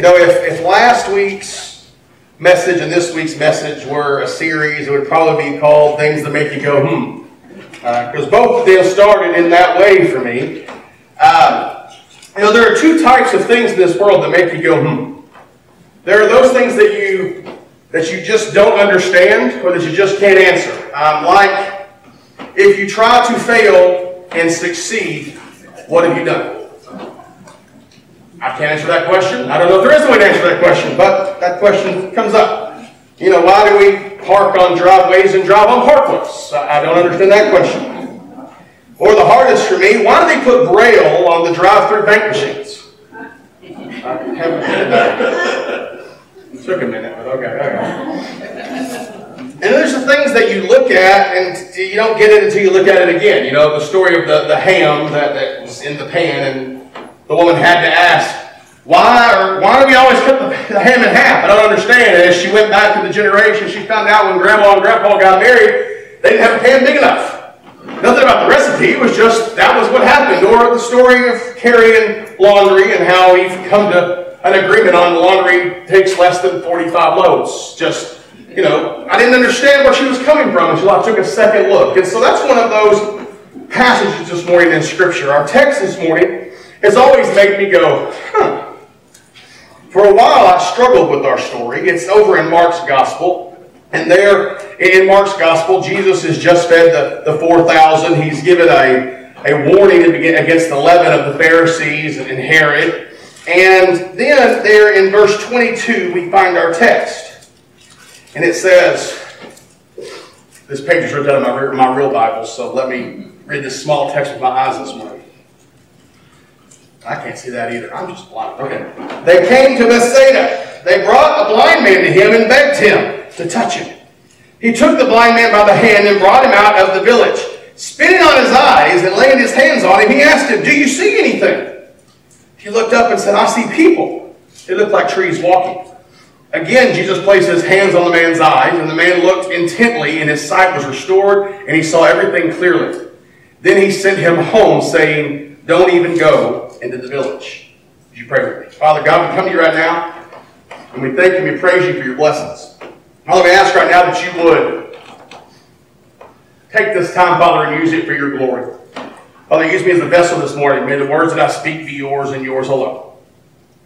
You know, if, if last week's message and this week's message were a series, it would probably be called Things That Make You Go, hmm. Because uh, both of them started in that way for me. Um, you know, there are two types of things in this world that make you go, hmm. There are those things that you that you just don't understand or that you just can't answer. Um, like, if you try to fail and succeed, what have you done? I can't answer that question. I don't know if there is a way to answer that question, but that question comes up. You know, why do we park on driveways and drive on parkways? I don't understand that question. Or the hardest for me, why do they put Braille on the drive-through bank machines? I haven't that. It took a minute, but okay, okay. And there's the things that you look at and you don't get it until you look at it again. You know, the story of the, the ham that, that was in the pan and the woman had to ask, why, or why do we always cut the, ham in half? I don't understand. And as she went back to the generation, she found out when grandma and grandpa got married, they didn't have a pan big enough. Nothing about the recipe. It was just that was what happened. Or the story of carrying laundry and how we've come to an agreement on laundry takes less than 45 loads. Just, you know, I didn't understand where she was coming from until I took a second look. And so that's one of those passages this morning in Scripture. Our text this morning has always made me go, huh. For a while, I struggled with our story. It's over in Mark's Gospel. And there in Mark's Gospel, Jesus has just fed the, the 4,000. He's given a, a warning against the leaven of the Pharisees and Herod. And then there in verse 22, we find our text. And it says, this page is written out of my, my real Bible, so let me read this small text with my eyes this morning. I can't see that either. I'm just blind. Okay. They came to Bethsaida. They brought a blind man to him and begged him to touch him. He took the blind man by the hand and brought him out of the village. Spitting on his eyes and laying his hands on him, he asked him, Do you see anything? He looked up and said, I see people. They look like trees walking. Again, Jesus placed his hands on the man's eyes, and the man looked intently, and his sight was restored, and he saw everything clearly. Then he sent him home, saying, Don't even go into the village. Would you pray with me? Father God, we come to you right now, and we thank you and we praise you for your blessings. Father, we ask right now that you would take this time, Father, and use it for your glory. Father, use me as a vessel this morning. May the words that I speak be yours and yours alone.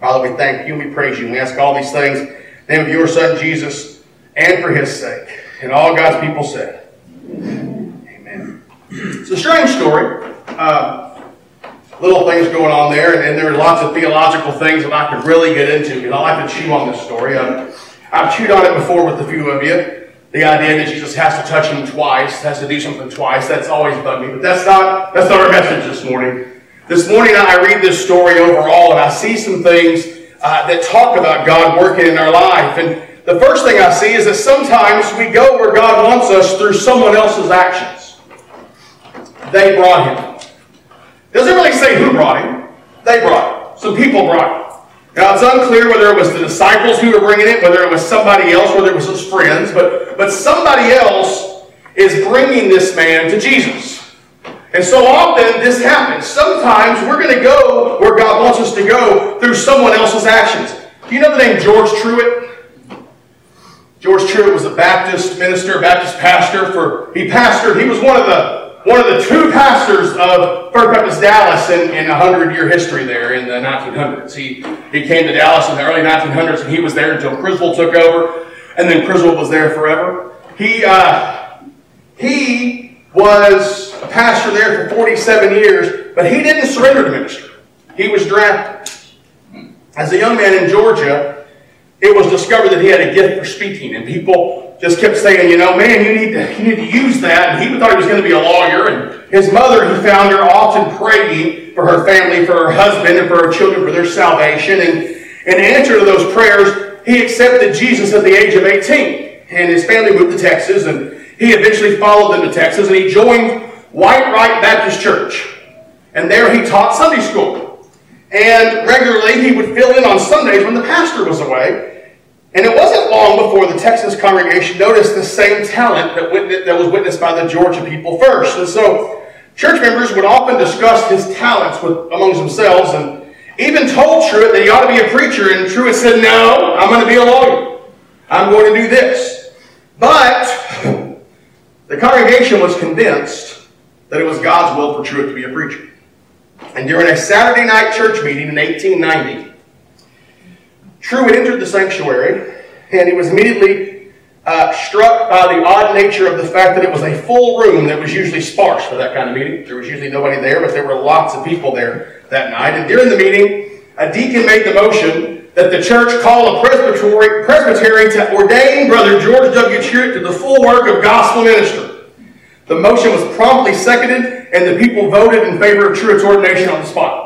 Father, we thank you and we praise you. We ask all these things in the name of your Son, Jesus, and for his sake. And all God's people said, Amen. It's a strange story. Uh, little things going on there, and, and there are lots of theological things that I could really get into. Know, I like to chew on this story. I've, I've chewed on it before with a few of you. The idea that Jesus has to touch him twice, has to do something twice, that's always bugged me. But that's not that's not our message this morning. This morning I read this story overall, and I see some things uh, that talk about God working in our life. And the first thing I see is that sometimes we go where God wants us through someone else's actions. They brought him. Doesn't really say who brought him. They brought him. Some people brought him. Now, it's unclear whether it was the disciples who were bringing it, whether it was somebody else, whether it was his friends, but, but somebody else is bringing this man to Jesus. And so often this happens. Sometimes we're going to go where God wants us to go through someone else's actions. Do you know the name George Truett? George Truett was a Baptist minister, Baptist pastor for he pastored, he was one of the one of the two pastors of First Baptist Dallas in, in 100 year history there in the 1900s. He, he came to Dallas in the early 1900s and he was there until Criswell took over, and then Criswell was there forever. He, uh, he was a pastor there for 47 years, but he didn't surrender to ministry. He was drafted. As a young man in Georgia, it was discovered that he had a gift for speaking, and people just kept saying, you know, man, you need to, you need to use that. And he thought he was going to be a lawyer. And his mother, he found her often praying for her family, for her husband, and for her children for their salvation. And in answer to those prayers, he accepted Jesus at the age of 18. And his family moved to Texas. And he eventually followed them to Texas. And he joined Whitewright Baptist Church. And there he taught Sunday school. And regularly he would fill in on Sundays when the pastor was away. And it wasn't long before the Texas congregation noticed the same talent that, that was witnessed by the Georgia people first. And so church members would often discuss his talents with, amongst themselves. And, even told Truett that he ought to be a preacher, and Truett said, No, I'm going to be a lawyer. I'm going to do this. But the congregation was convinced that it was God's will for Truett to be a preacher. And during a Saturday night church meeting in 1890, Truett entered the sanctuary, and he was immediately uh, struck by the odd nature of the fact that it was a full room that was usually sparse for that kind of meeting. There was usually nobody there, but there were lots of people there that night. And during the meeting, a deacon made the motion that the church call a presbytery, presbytery to ordain Brother George W. Truett to the full work of gospel ministry. The motion was promptly seconded, and the people voted in favor of Truett's ordination on the spot.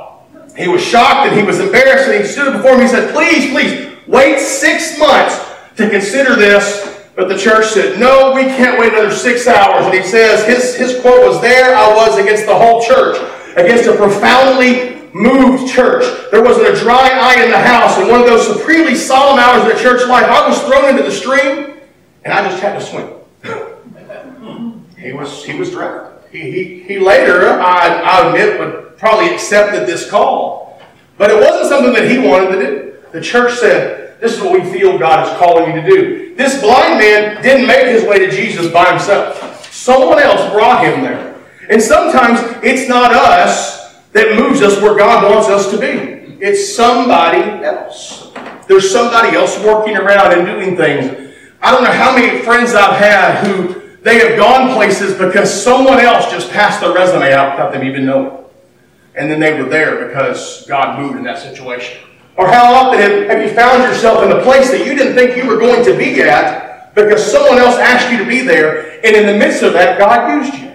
He was shocked and he was embarrassed, and he stood before me and said, Please, please, wait six months to consider this. But the church said, No, we can't wait another six hours. And he says, his, his quote was, There I was against the whole church, against a profoundly moved church. There wasn't a dry eye in the house. In one of those supremely solemn hours of the church life, I was thrown into the stream and I just had to swim. he was he was drowned. He, he, he later, I, I admit, would probably accepted this call. But it wasn't something that he wanted to do. The church said, This is what we feel God is calling you to do. This blind man didn't make his way to Jesus by himself. Someone else brought him there. And sometimes it's not us that moves us where God wants us to be. It's somebody else. There's somebody else working around and doing things. I don't know how many friends I've had who they have gone places because someone else just passed their resume out without them even knowing. And then they were there because God moved in that situation. Or how often have you found yourself in a place that you didn't think you were going to be at because someone else asked you to be there, and in the midst of that, God used you.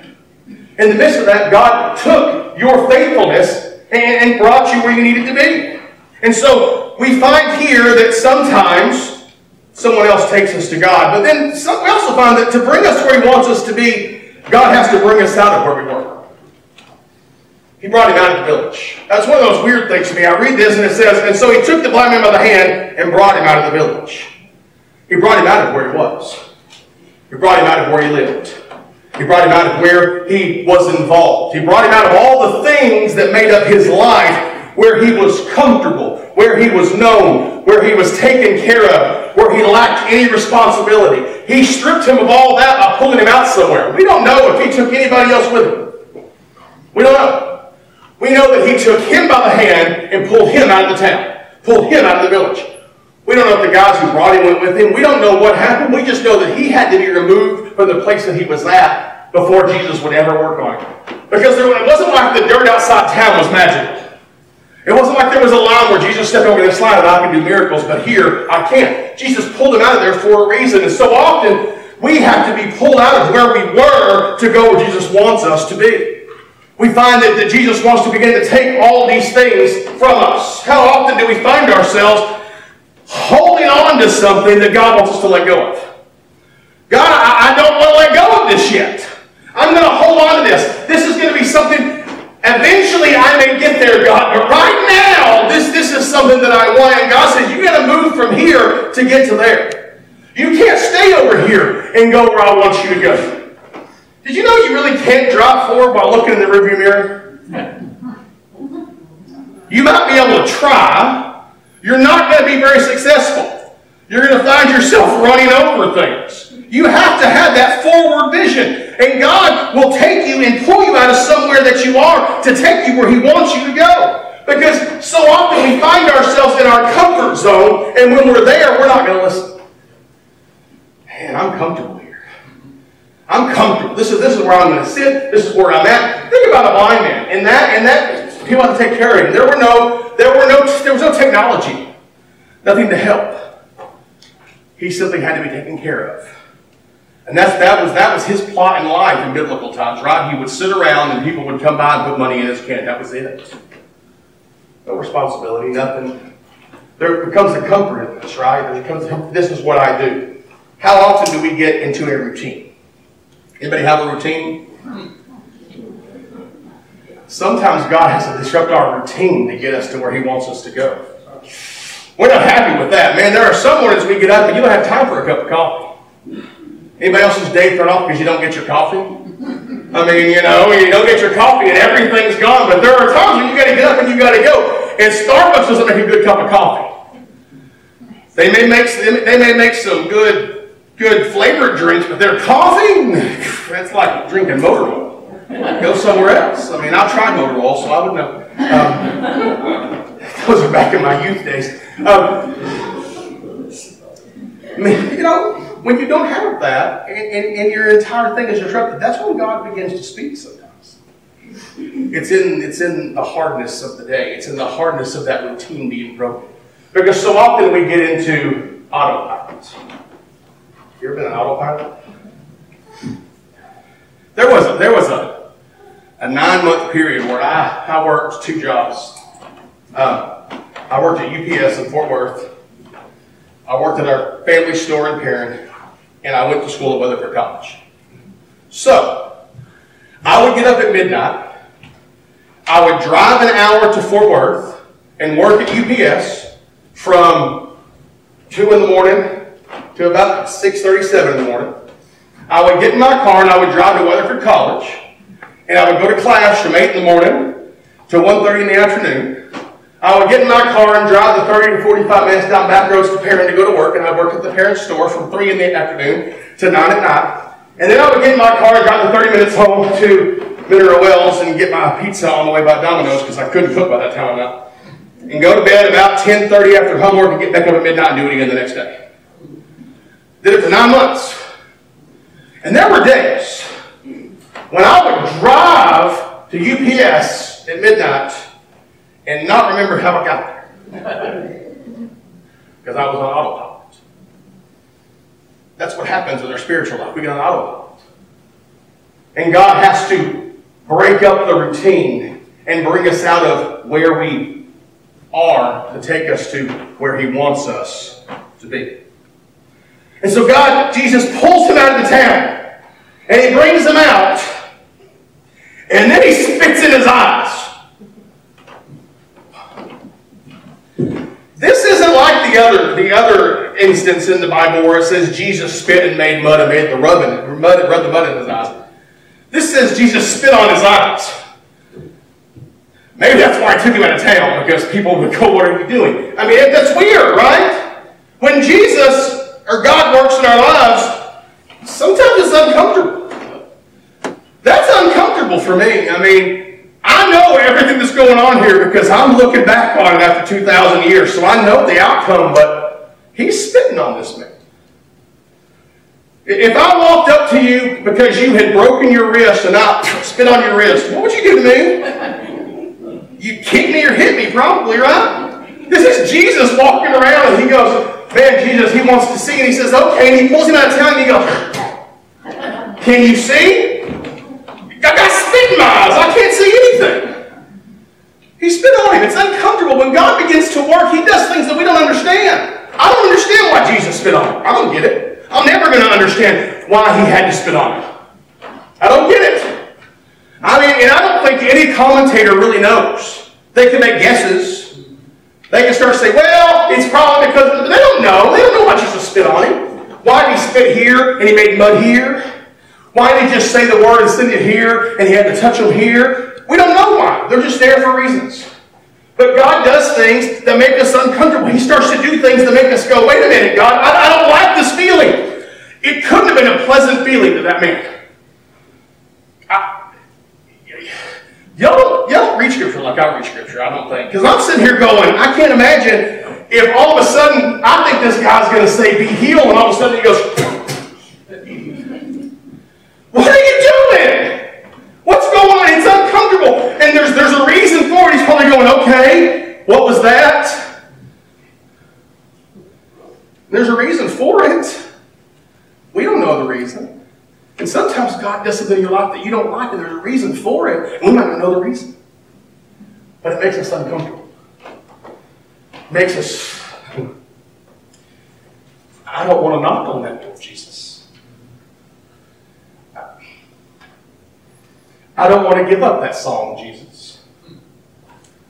In the midst of that, God took your faithfulness and, and brought you where you needed to be. And so we find here that sometimes someone else takes us to God. But then some, we also find that to bring us where He wants us to be, God has to bring us out of where we were. He brought him out of the village. That's one of those weird things to me. I read this and it says, And so he took the blind man by the hand and brought him out of the village. He brought him out of where he was. He brought him out of where he lived. He brought him out of where he was involved. He brought him out of all the things that made up his life where he was comfortable, where he was known, where he was taken care of, where he lacked any responsibility. He stripped him of all that by pulling him out somewhere. We don't know if he took anybody else with him. We don't know. We know that he took him by the hand and pulled him out of the town, pulled him out of the village. We don't know if the guys who brought him went with him. We don't know what happened. We just know that he had to be removed from the place that he was at before Jesus would ever work on him. Because there, it wasn't like the dirt outside town was magical. It wasn't like there was a line where Jesus stepped over this line and I can do miracles, but here I can't. Jesus pulled him out of there for a reason. And so often we have to be pulled out of where we were to go where Jesus wants us to be. We find that, that Jesus wants to begin to take all these things from us. How often do we find ourselves holding on to something that God wants us to let go of. God, I, I don't want to let go of this yet. I'm going to hold on to this. This is going to be something, eventually I may get there, God, but right now, this, this is something that I want. And God says, "You've got to move from here to get to there. You can't stay over here and go where I want you to go. Did you know you really can't drive forward while looking in the rearview mirror? You might be able to try, you're not going to be very successful. You're going to find yourself running over things. You have to have that forward vision. And God will take you and pull you out of somewhere that you are to take you where He wants you to go. Because so often we find ourselves in our comfort zone, and when we're there, we're not going to listen. Man, I'm comfortable. I'm comfortable. This is, this is where I'm going to sit. This is where I'm at. Think about a blind man. And that, and that, people have to take care of him. There were no there were no, there was no technology, nothing to help. He simply had to be taken care of. And that's, that, was, that was his plot in life in biblical times, right? He would sit around and people would come by and put money in his can. That was it. No responsibility, nothing. There becomes a comfort in this, right? There becomes, this is what I do. How often do we get into a routine? Anybody have a routine? Sometimes God has to disrupt our routine to get us to where He wants us to go. We're not happy with that. Man, there are some mornings we get up and you don't have time for a cup of coffee. Anybody else's day thrown off because you don't get your coffee? I mean, you know, you don't get your coffee and everything's gone, but there are times when you got to get up and you got to go. And Starbucks doesn't make a good cup of coffee. They may make they may make some good good flavored drinks, but their coffee, that's like drinking motor oil. Go somewhere else. I mean, I've tried motor oil, so I would know. Um, those are back in my youth days. Um, I mean, you know, when you don't have that, and, and, and your entire thing is disrupted, that's when God begins to speak sometimes. It's in, it's in the hardness of the day. It's in the hardness of that routine being broken. Because so often we get into autopilot. You ever been an autopilot? There was a, there was a, a nine month period where I, I worked two jobs. Uh, I worked at UPS in Fort Worth. I worked at our family store in Perrin, and I went to school at Weatherford College. So, I would get up at midnight. I would drive an hour to Fort Worth and work at UPS from 2 in the morning to about 6.37 in the morning. I would get in my car and I would drive to Weatherford College, and I would go to class from 8 in the morning to 1.30 in the afternoon. I would get in my car and drive the 30 to 45 minutes down back roads to Perrin to go to work, and I'd work at the Perrin store from 3 in the afternoon to 9 at night. And then I would get in my car and drive the 30 minutes home to Mineral Wells and get my pizza on the way by Domino's because I couldn't cook by that time. And go to bed about 10.30 after homework and get back up at midnight and do it again the next day. Did it for nine months. And there were days when I would drive to UPS at midnight and not remember how I got there. Because I was on autopilot. That's what happens with our spiritual life. We get on autopilot. And God has to break up the routine and bring us out of where we are to take us to where He wants us to be. And so God, Jesus pulls him out of the town and he brings him out and then he spits in his eyes. This isn't like the other, the other instance in the Bible where it says Jesus spit and made mud and made the rub in, mud, rubbed the mud in his eyes. This says Jesus spit on his eyes. Maybe that's why I took him out of town, because people would go, What are you doing? I mean, that's weird, right? When Jesus or God works in our lives, sometimes it's uncomfortable. That's uncomfortable for me. I mean, I know everything that's going on here because I'm looking back on it after 2,000 years, so I know the outcome, but he's spitting on this man. If I walked up to you because you had broken your wrist and I spit on your wrist, what would you do to me? You'd kick me or hit me, probably, right? This is Jesus walking around and he goes, Man, Jesus, he wants to see, and he says, Okay, and he pulls him out of town and he goes, Can you see? I got spit in my eyes. I can't see anything. He spit on him. It's uncomfortable. When God begins to work, he does things that we don't understand. I don't understand why Jesus spit on him. I don't get it. I'm never going to understand why he had to spit on him. I don't get it. I mean, and I don't think any commentator really knows. They can make guesses. They can start to say, well, it's probably because they don't know. They don't know why Jesus spit on him. Why did he spit here and he made mud here? Why did he just say the word and send it here and he had to touch them here? We don't know why. They're just there for reasons. But God does things that make us uncomfortable. He starts to do things that make us go, wait a minute, God, I, I don't like this feeling. It couldn't have been a pleasant feeling to that man. I, y'all, don't, y'all don't read Scripture like I read Scripture, I don't think. Because I'm sitting here going, I can't imagine if all of a sudden I think this guy's going to say, be healed, and all of a sudden he goes, what are you doing? What's going on? It's uncomfortable. And there's, there's a reason for it. He's probably going, okay, what was that? There's a reason for it. We don't know the reason. And sometimes God does something in your life that you don't like, and there's a reason for it, and we might not know the reason. But it makes us uncomfortable. It makes us. I don't want to knock on that door, Jesus. I don't want to give up that song, Jesus.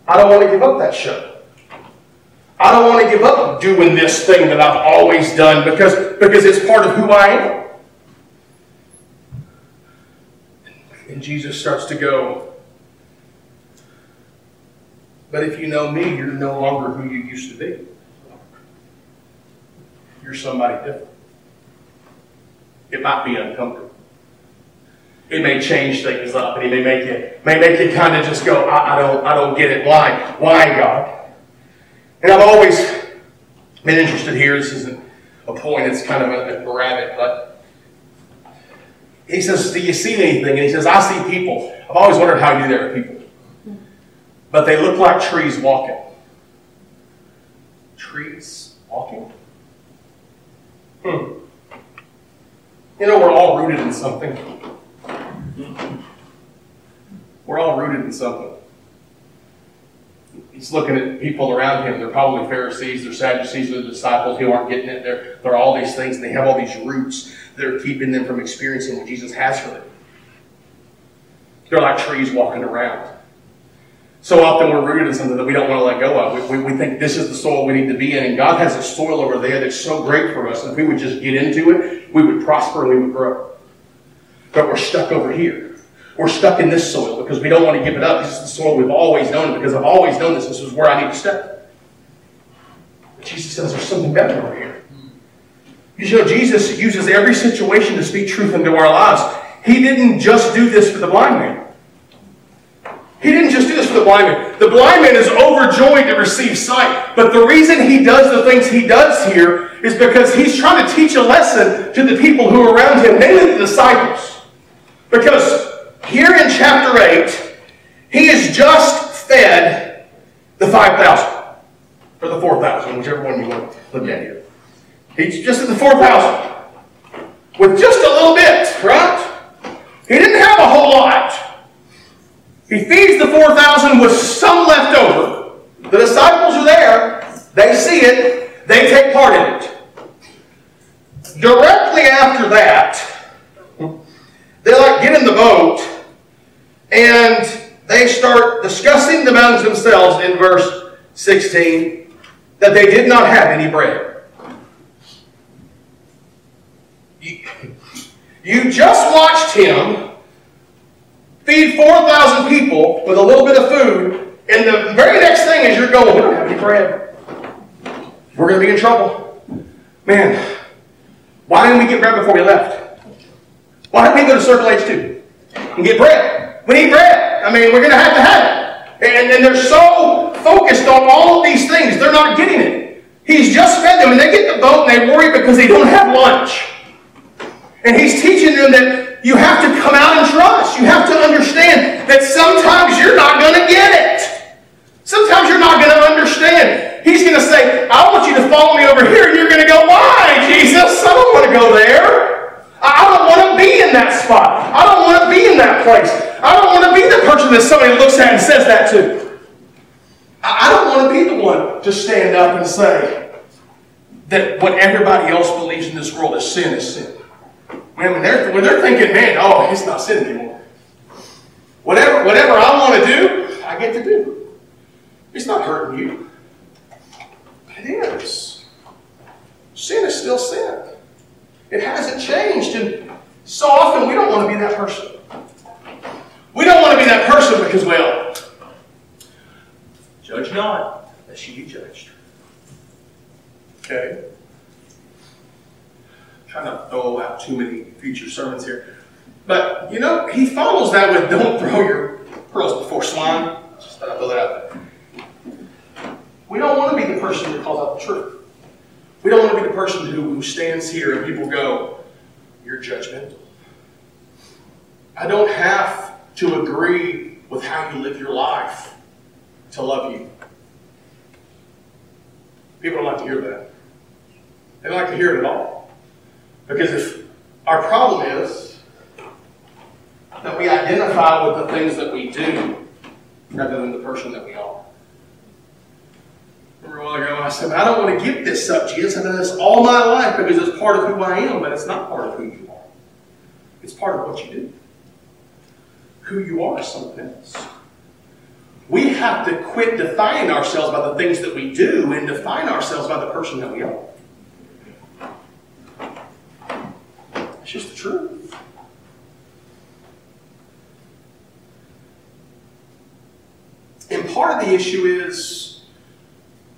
I don't want to give up that show. I don't want to give up doing this thing that I've always done because, because it's part of who I am. And Jesus starts to go, But if you know me, you're no longer who you used to be. You're somebody different. It might be uncomfortable. It may change things up, and it may make you may make you kind of just go, I, I don't I don't get it. Why? Why God? And I've always been interested here. This isn't a point, it's kind of a, a rabbit, but he says, Do you see anything? And he says, I see people. I've always wondered how you do there are people. But they look like trees walking. Trees walking? Hmm. You know, we're all rooted in something. We're all rooted in something. He's looking at people around him. They're probably Pharisees, they're Sadducees, they're disciples who aren't getting it. They're, they're all these things, and they have all these roots that are keeping them from experiencing what Jesus has for them. They're like trees walking around. So often we're rooted in something that we don't want to let go of. We, we, we, think this is the soil we need to be in, and God has a soil over there that's so great for us. If we would just get into it, we would prosper and we would grow. But we're stuck over here. We're stuck in this soil because we don't want to give it up. This is the soil we've always known, because I've always known this. This is where I need to step. Jesus says there's something better over here. You know, Jesus uses every situation to speak truth into our lives. He didn't just do this for the blind man. He didn't just do this for the blind man. The blind man is overjoyed to receive sight. But the reason he does the things he does here is because he's trying to teach a lesson to the people who are around him, namely the disciples. Because here in chapter 8, he has just fed the 5,000. Or the 4,000, whichever one you want to look at here. He's just at the 4,000. With just a little bit, right? He didn't have a whole lot. He feeds the 4,000 with some left over. The disciples are there. They see it. They take part in it. Directly after that, they like get in the boat and they start discussing amongst themselves in verse 16 that they did not have any bread. You just watched him feed 4,000 people with a little bit of food, and the very next thing is you're going, we don't have any bread. We're going to be in trouble. Man, why didn't we get bread before we left? Why didn't we go to Circle H2 and get bread? We need bread. I mean, we're going to have to have it. And, and they're so focused on all of these things, they're not getting it. He's just fed them, and they get the boat and they worry because they don't have lunch. And he's teaching them that you have to come out and trust. You have to understand that sometimes you're not going to get it. Sometimes you're not going to understand. He's going to say, I want you to follow me over here. And you're going to go, Why, Jesus? I don't want to go there. I don't want to be in that spot. I don't want to be in that place. I don't want to be the person that somebody looks at and says that to. I don't want to be the one to stand up and say that what everybody else believes in this world is sin is sin. Man, when they're, when they're thinking, man, oh, it's not sin anymore. Whatever, whatever I want to do, I get to do. It's not hurting you. It is. Sin is still sin. It hasn't changed. And so often we don't want to be that person. We don't want to be that person because, well, judge not, lest you be judged. Okay? To throw out too many future sermons here. But, you know, he follows that with don't throw your pearls before swine. Just thought I'd throw out. We don't want to be the person that calls out the truth. We don't want to be the person who, who stands here and people go, You're judgmental. I don't have to agree with how you live your life to love you. People don't like to hear that. They don't like to hear it at all. Because if our problem is that we identify with the things that we do rather than the person that we are. Remember a while ago I said, I don't want to give this up, Jesus. I've done this all my life because it's part of who I am, but it's not part of who you are. It's part of what you do. Who you are is something else. We have to quit defining ourselves by the things that we do and define ourselves by the person that we are. It's just the truth. And part of the issue is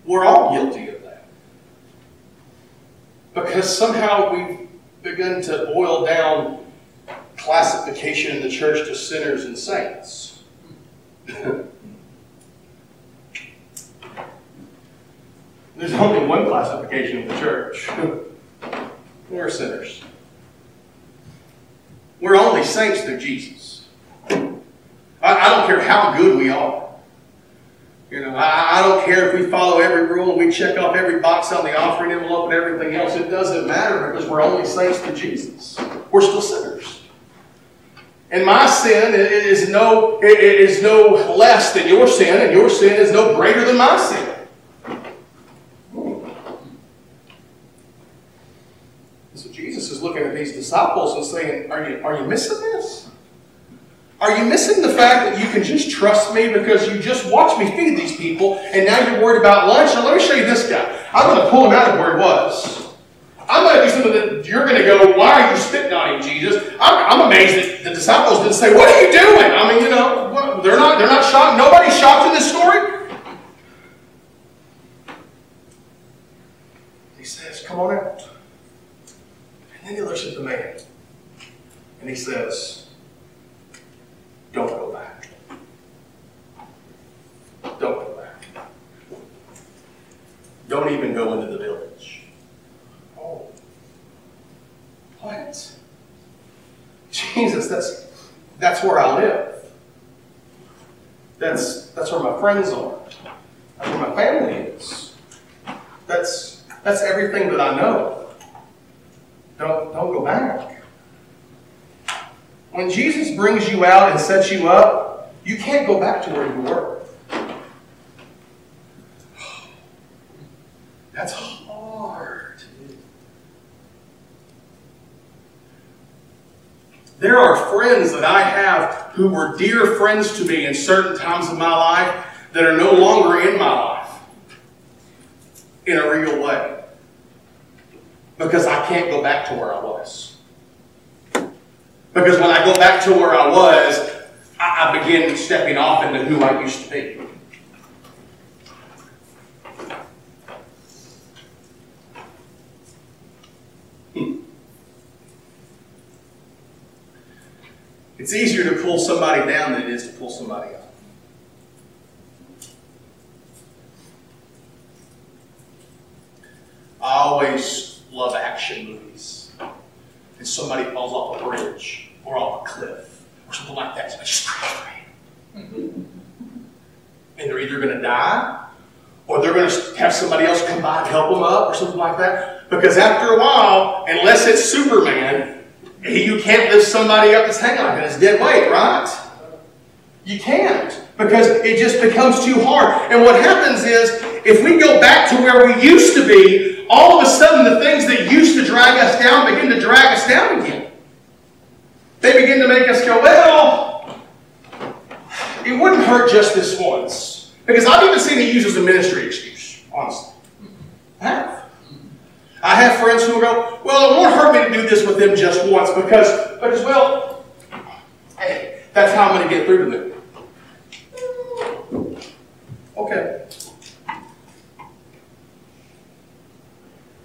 we're all guilty of that. Because somehow we've begun to boil down classification in the church to sinners and saints. There's only one classification of the church. We're sinners. We're only saints through Jesus. I, I don't care how good we are. You know, I, I don't care if we follow every rule and we check off every box on the offering envelope and everything else. It doesn't matter because we're only saints through Jesus. We're still sinners. And my sin is no, is no less than your sin, and your sin is no greater than my sin. So Jesus is looking at these disciples and saying, Are you, are you missing this? Are you missing the fact that you can just trust me because you just watched me feed these people and now you're worried about lunch? Now, let me show you this guy. I'm going to pull him out of where he was. I'm going to do something that you're going to go, Why are you spitting on him, Jesus? I'm, I'm amazed that the disciples didn't say, What are you doing? I mean, you know, what, they're not, they're not shocked. Nobody's shocked in this story. He says, Come on out. And he looks at the man and he says, Don't go back. Don't go back. Don't even go into the village. Oh. What? Jesus, that's that's where I live. That's that's where my friends are. That's where my family is. That's that's everything that I know. Don't, don't go back. When Jesus brings you out and sets you up, you can't go back to where you were. That's hard. There are friends that I have who were dear friends to me in certain times of my life that are no longer in my life in a real way because I can't go back to where I was. Because when I go back to where I was, I, I begin stepping off into who I used to be. It's easier to pull somebody down than it is to pull somebody up. I always love action movies. And somebody falls off a bridge or off a cliff or something like that. Somebody just mm-hmm. And they're either going to die or they're going to have somebody else come by and help them up or something like that. Because after a while, unless it's Superman, you can't lift somebody up that's hanging like. It's dead weight, right? You can't because it just becomes too hard. And what happens is, if we go back to where we used to be, all of a sudden the things that used to drag us down begin to drag us down again. They begin to make us go, well, it wouldn't hurt just this once. Because I've even seen it used as a ministry excuse, honestly. Have. I have friends who go, well, it won't hurt me to do this with them just once because, because well, hey, that's how I'm going to get through to them. Okay.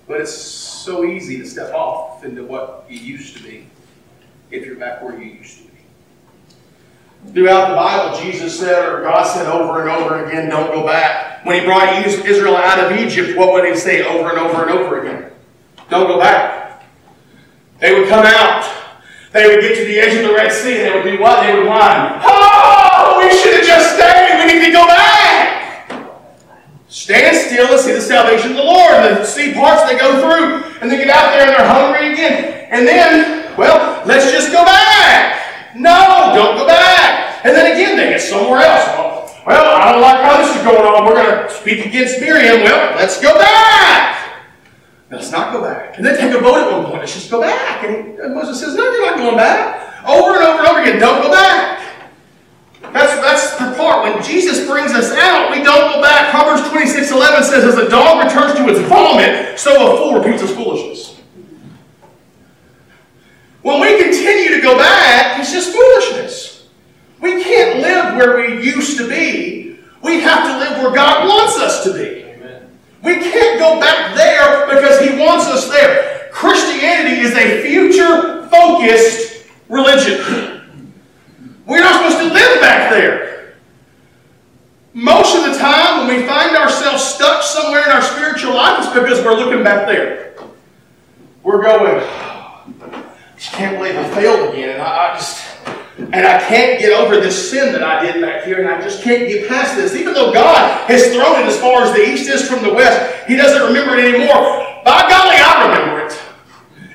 But it's so easy to step off into what you used to be if you're back where you used to be. Throughout the Bible, Jesus said, or God said over and over again, don't go back. When he brought Israel out of Egypt, what would he say over and over and over again? Don't go back. They would come out. They would get to the edge of the Red Sea. They would do what? They would whine. Oh, we should have just stayed. We need to go back. Stand still and see the salvation of the Lord. And the sea parts they go through, and they get out there and they're hungry again. And then, well, let's just go back. No, don't go back. And get somewhere else. Well, I don't like how this is going on. We're going to speak against Miriam. Well, let's go back. Let's not go back. And then take a vote at one point. Let's just go back. And Moses says, No, you're not going back. Over and over and over again. Don't go back. That's, that's the part. When Jesus brings us out, we don't go back. Proverbs 26 11 says, As a dog returns to its vomit, so a fool repeats his foolishness. When we continue to go back, it's just foolishness. We can't live where we used to be We have to live where God wants us to be. We can't go back there because He wants us there. Christianity is a future focused religion. We're not supposed to live back there. Most of the time, when we find ourselves stuck somewhere in our spiritual life, it's because we're looking back there. We're going, oh, I just can't believe I failed again. And I, I just, and I can't get over this sin that I did back here, and I just can't get past this. Even though God has thrown it as far as the east is from the west, He doesn't remember it anymore. By golly, I remember it.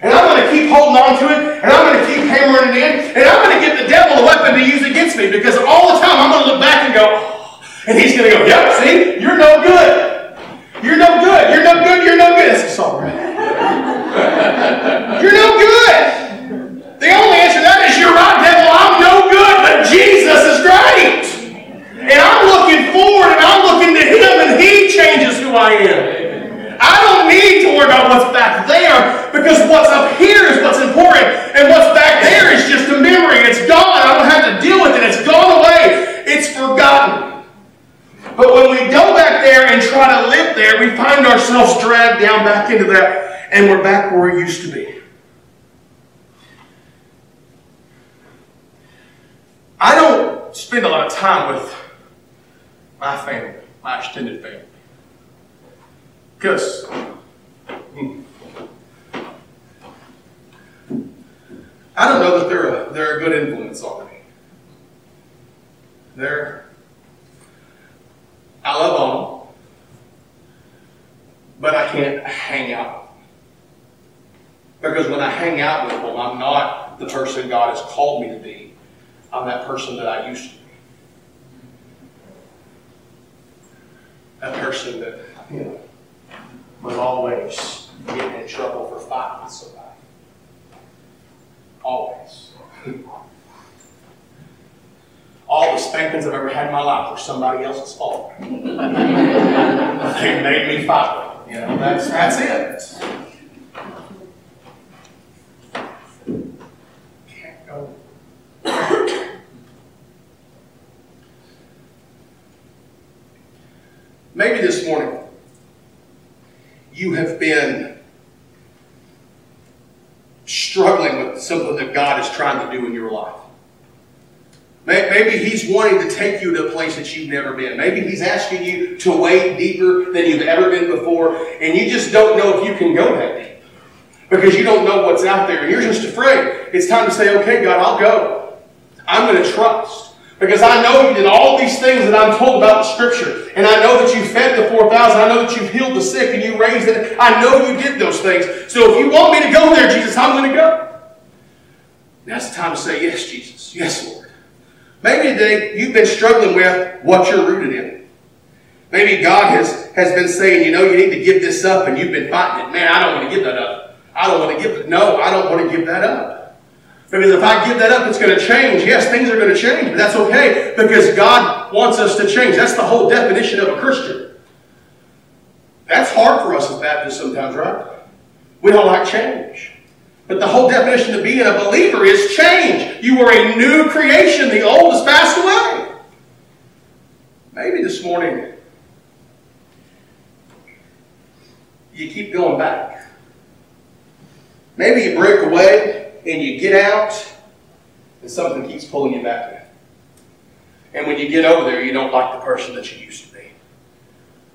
And I'm going to keep holding on to it, and I'm going to keep hammering it in, and I'm going to give the devil a weapon to use against me because all the time I'm going to look back and go, and he's going to go, yep, see, you're no good. You're no good. You're no good. You're no good. It's a song, you're no good. The only And I'm looking forward and I'm looking to Him and He changes who I am. I don't need to worry about what's back there because what's up here is what's important and what's back there is just a memory. It's gone. I don't have to deal with it. It's gone away. It's forgotten. But when we go back there and try to live there, we find ourselves dragged down back into that and we're back where we used to be. I don't spend a lot of time with my family, my extended family. Because hmm, I don't know that they're a, they're a good influence on me. They're, I love them, but I can't hang out. Because when I hang out with them, I'm not the person God has called me to be. I'm that person that I used to be. That person that, you know, was always getting in trouble for fighting with somebody. Always. All the spankings I've ever had in my life were somebody else's fault. they made me fight You know, that's, that's it. Maybe this morning you have been struggling with something that God is trying to do in your life. Maybe He's wanting to take you to a place that you've never been. Maybe He's asking you to wade deeper than you've ever been before, and you just don't know if you can go that deep because you don't know what's out there, and you're just afraid. It's time to say, okay, God, I'll go. I'm going to trust. Because I know you did all these things that I'm told about the Scripture. And I know that you fed the 4,000. I know that you've healed the sick and you raised it. I know you did those things. So if you want me to go there, Jesus, I'm going to go. Now's the time to say, yes, Jesus. Yes, Lord. Maybe today you've been struggling with what you're rooted in. Maybe God has, has been saying, you know, you need to give this up and you've been fighting it. Man, I don't want to give that up. I don't want to give it. No, I don't want to give that up. Because if I give that up, it's going to change. Yes, things are going to change, but that's okay because God wants us to change. That's the whole definition of a Christian. That's hard for us as Baptists sometimes, right? We don't like change. But the whole definition of being a believer is change. You are a new creation. The old has passed away. Maybe this morning you keep going back. Maybe you break away and you get out, and something keeps pulling you back in. And when you get over there, you don't like the person that you used to be,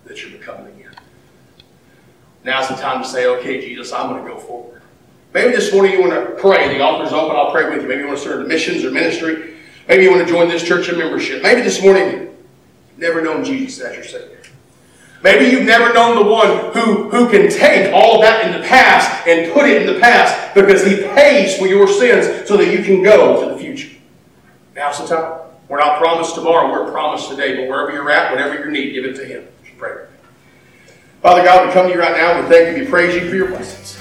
that you're becoming again. Now's the time to say, okay, Jesus, I'm going to go forward. Maybe this morning you want to pray. The altar's open. I'll pray with you. Maybe you want to serve the missions or ministry. Maybe you want to join this church in membership. Maybe this morning you've never known Jesus as your Savior. Maybe you've never known the one who, who can take all that in the past and put it in the past because he pays for your sins so that you can go to the future. Now's the time. We're not promised tomorrow, we're promised today. But wherever you're at, whatever your need, give it to him. Pray. Father God, we come to you right now. We thank you. We praise you for your blessings.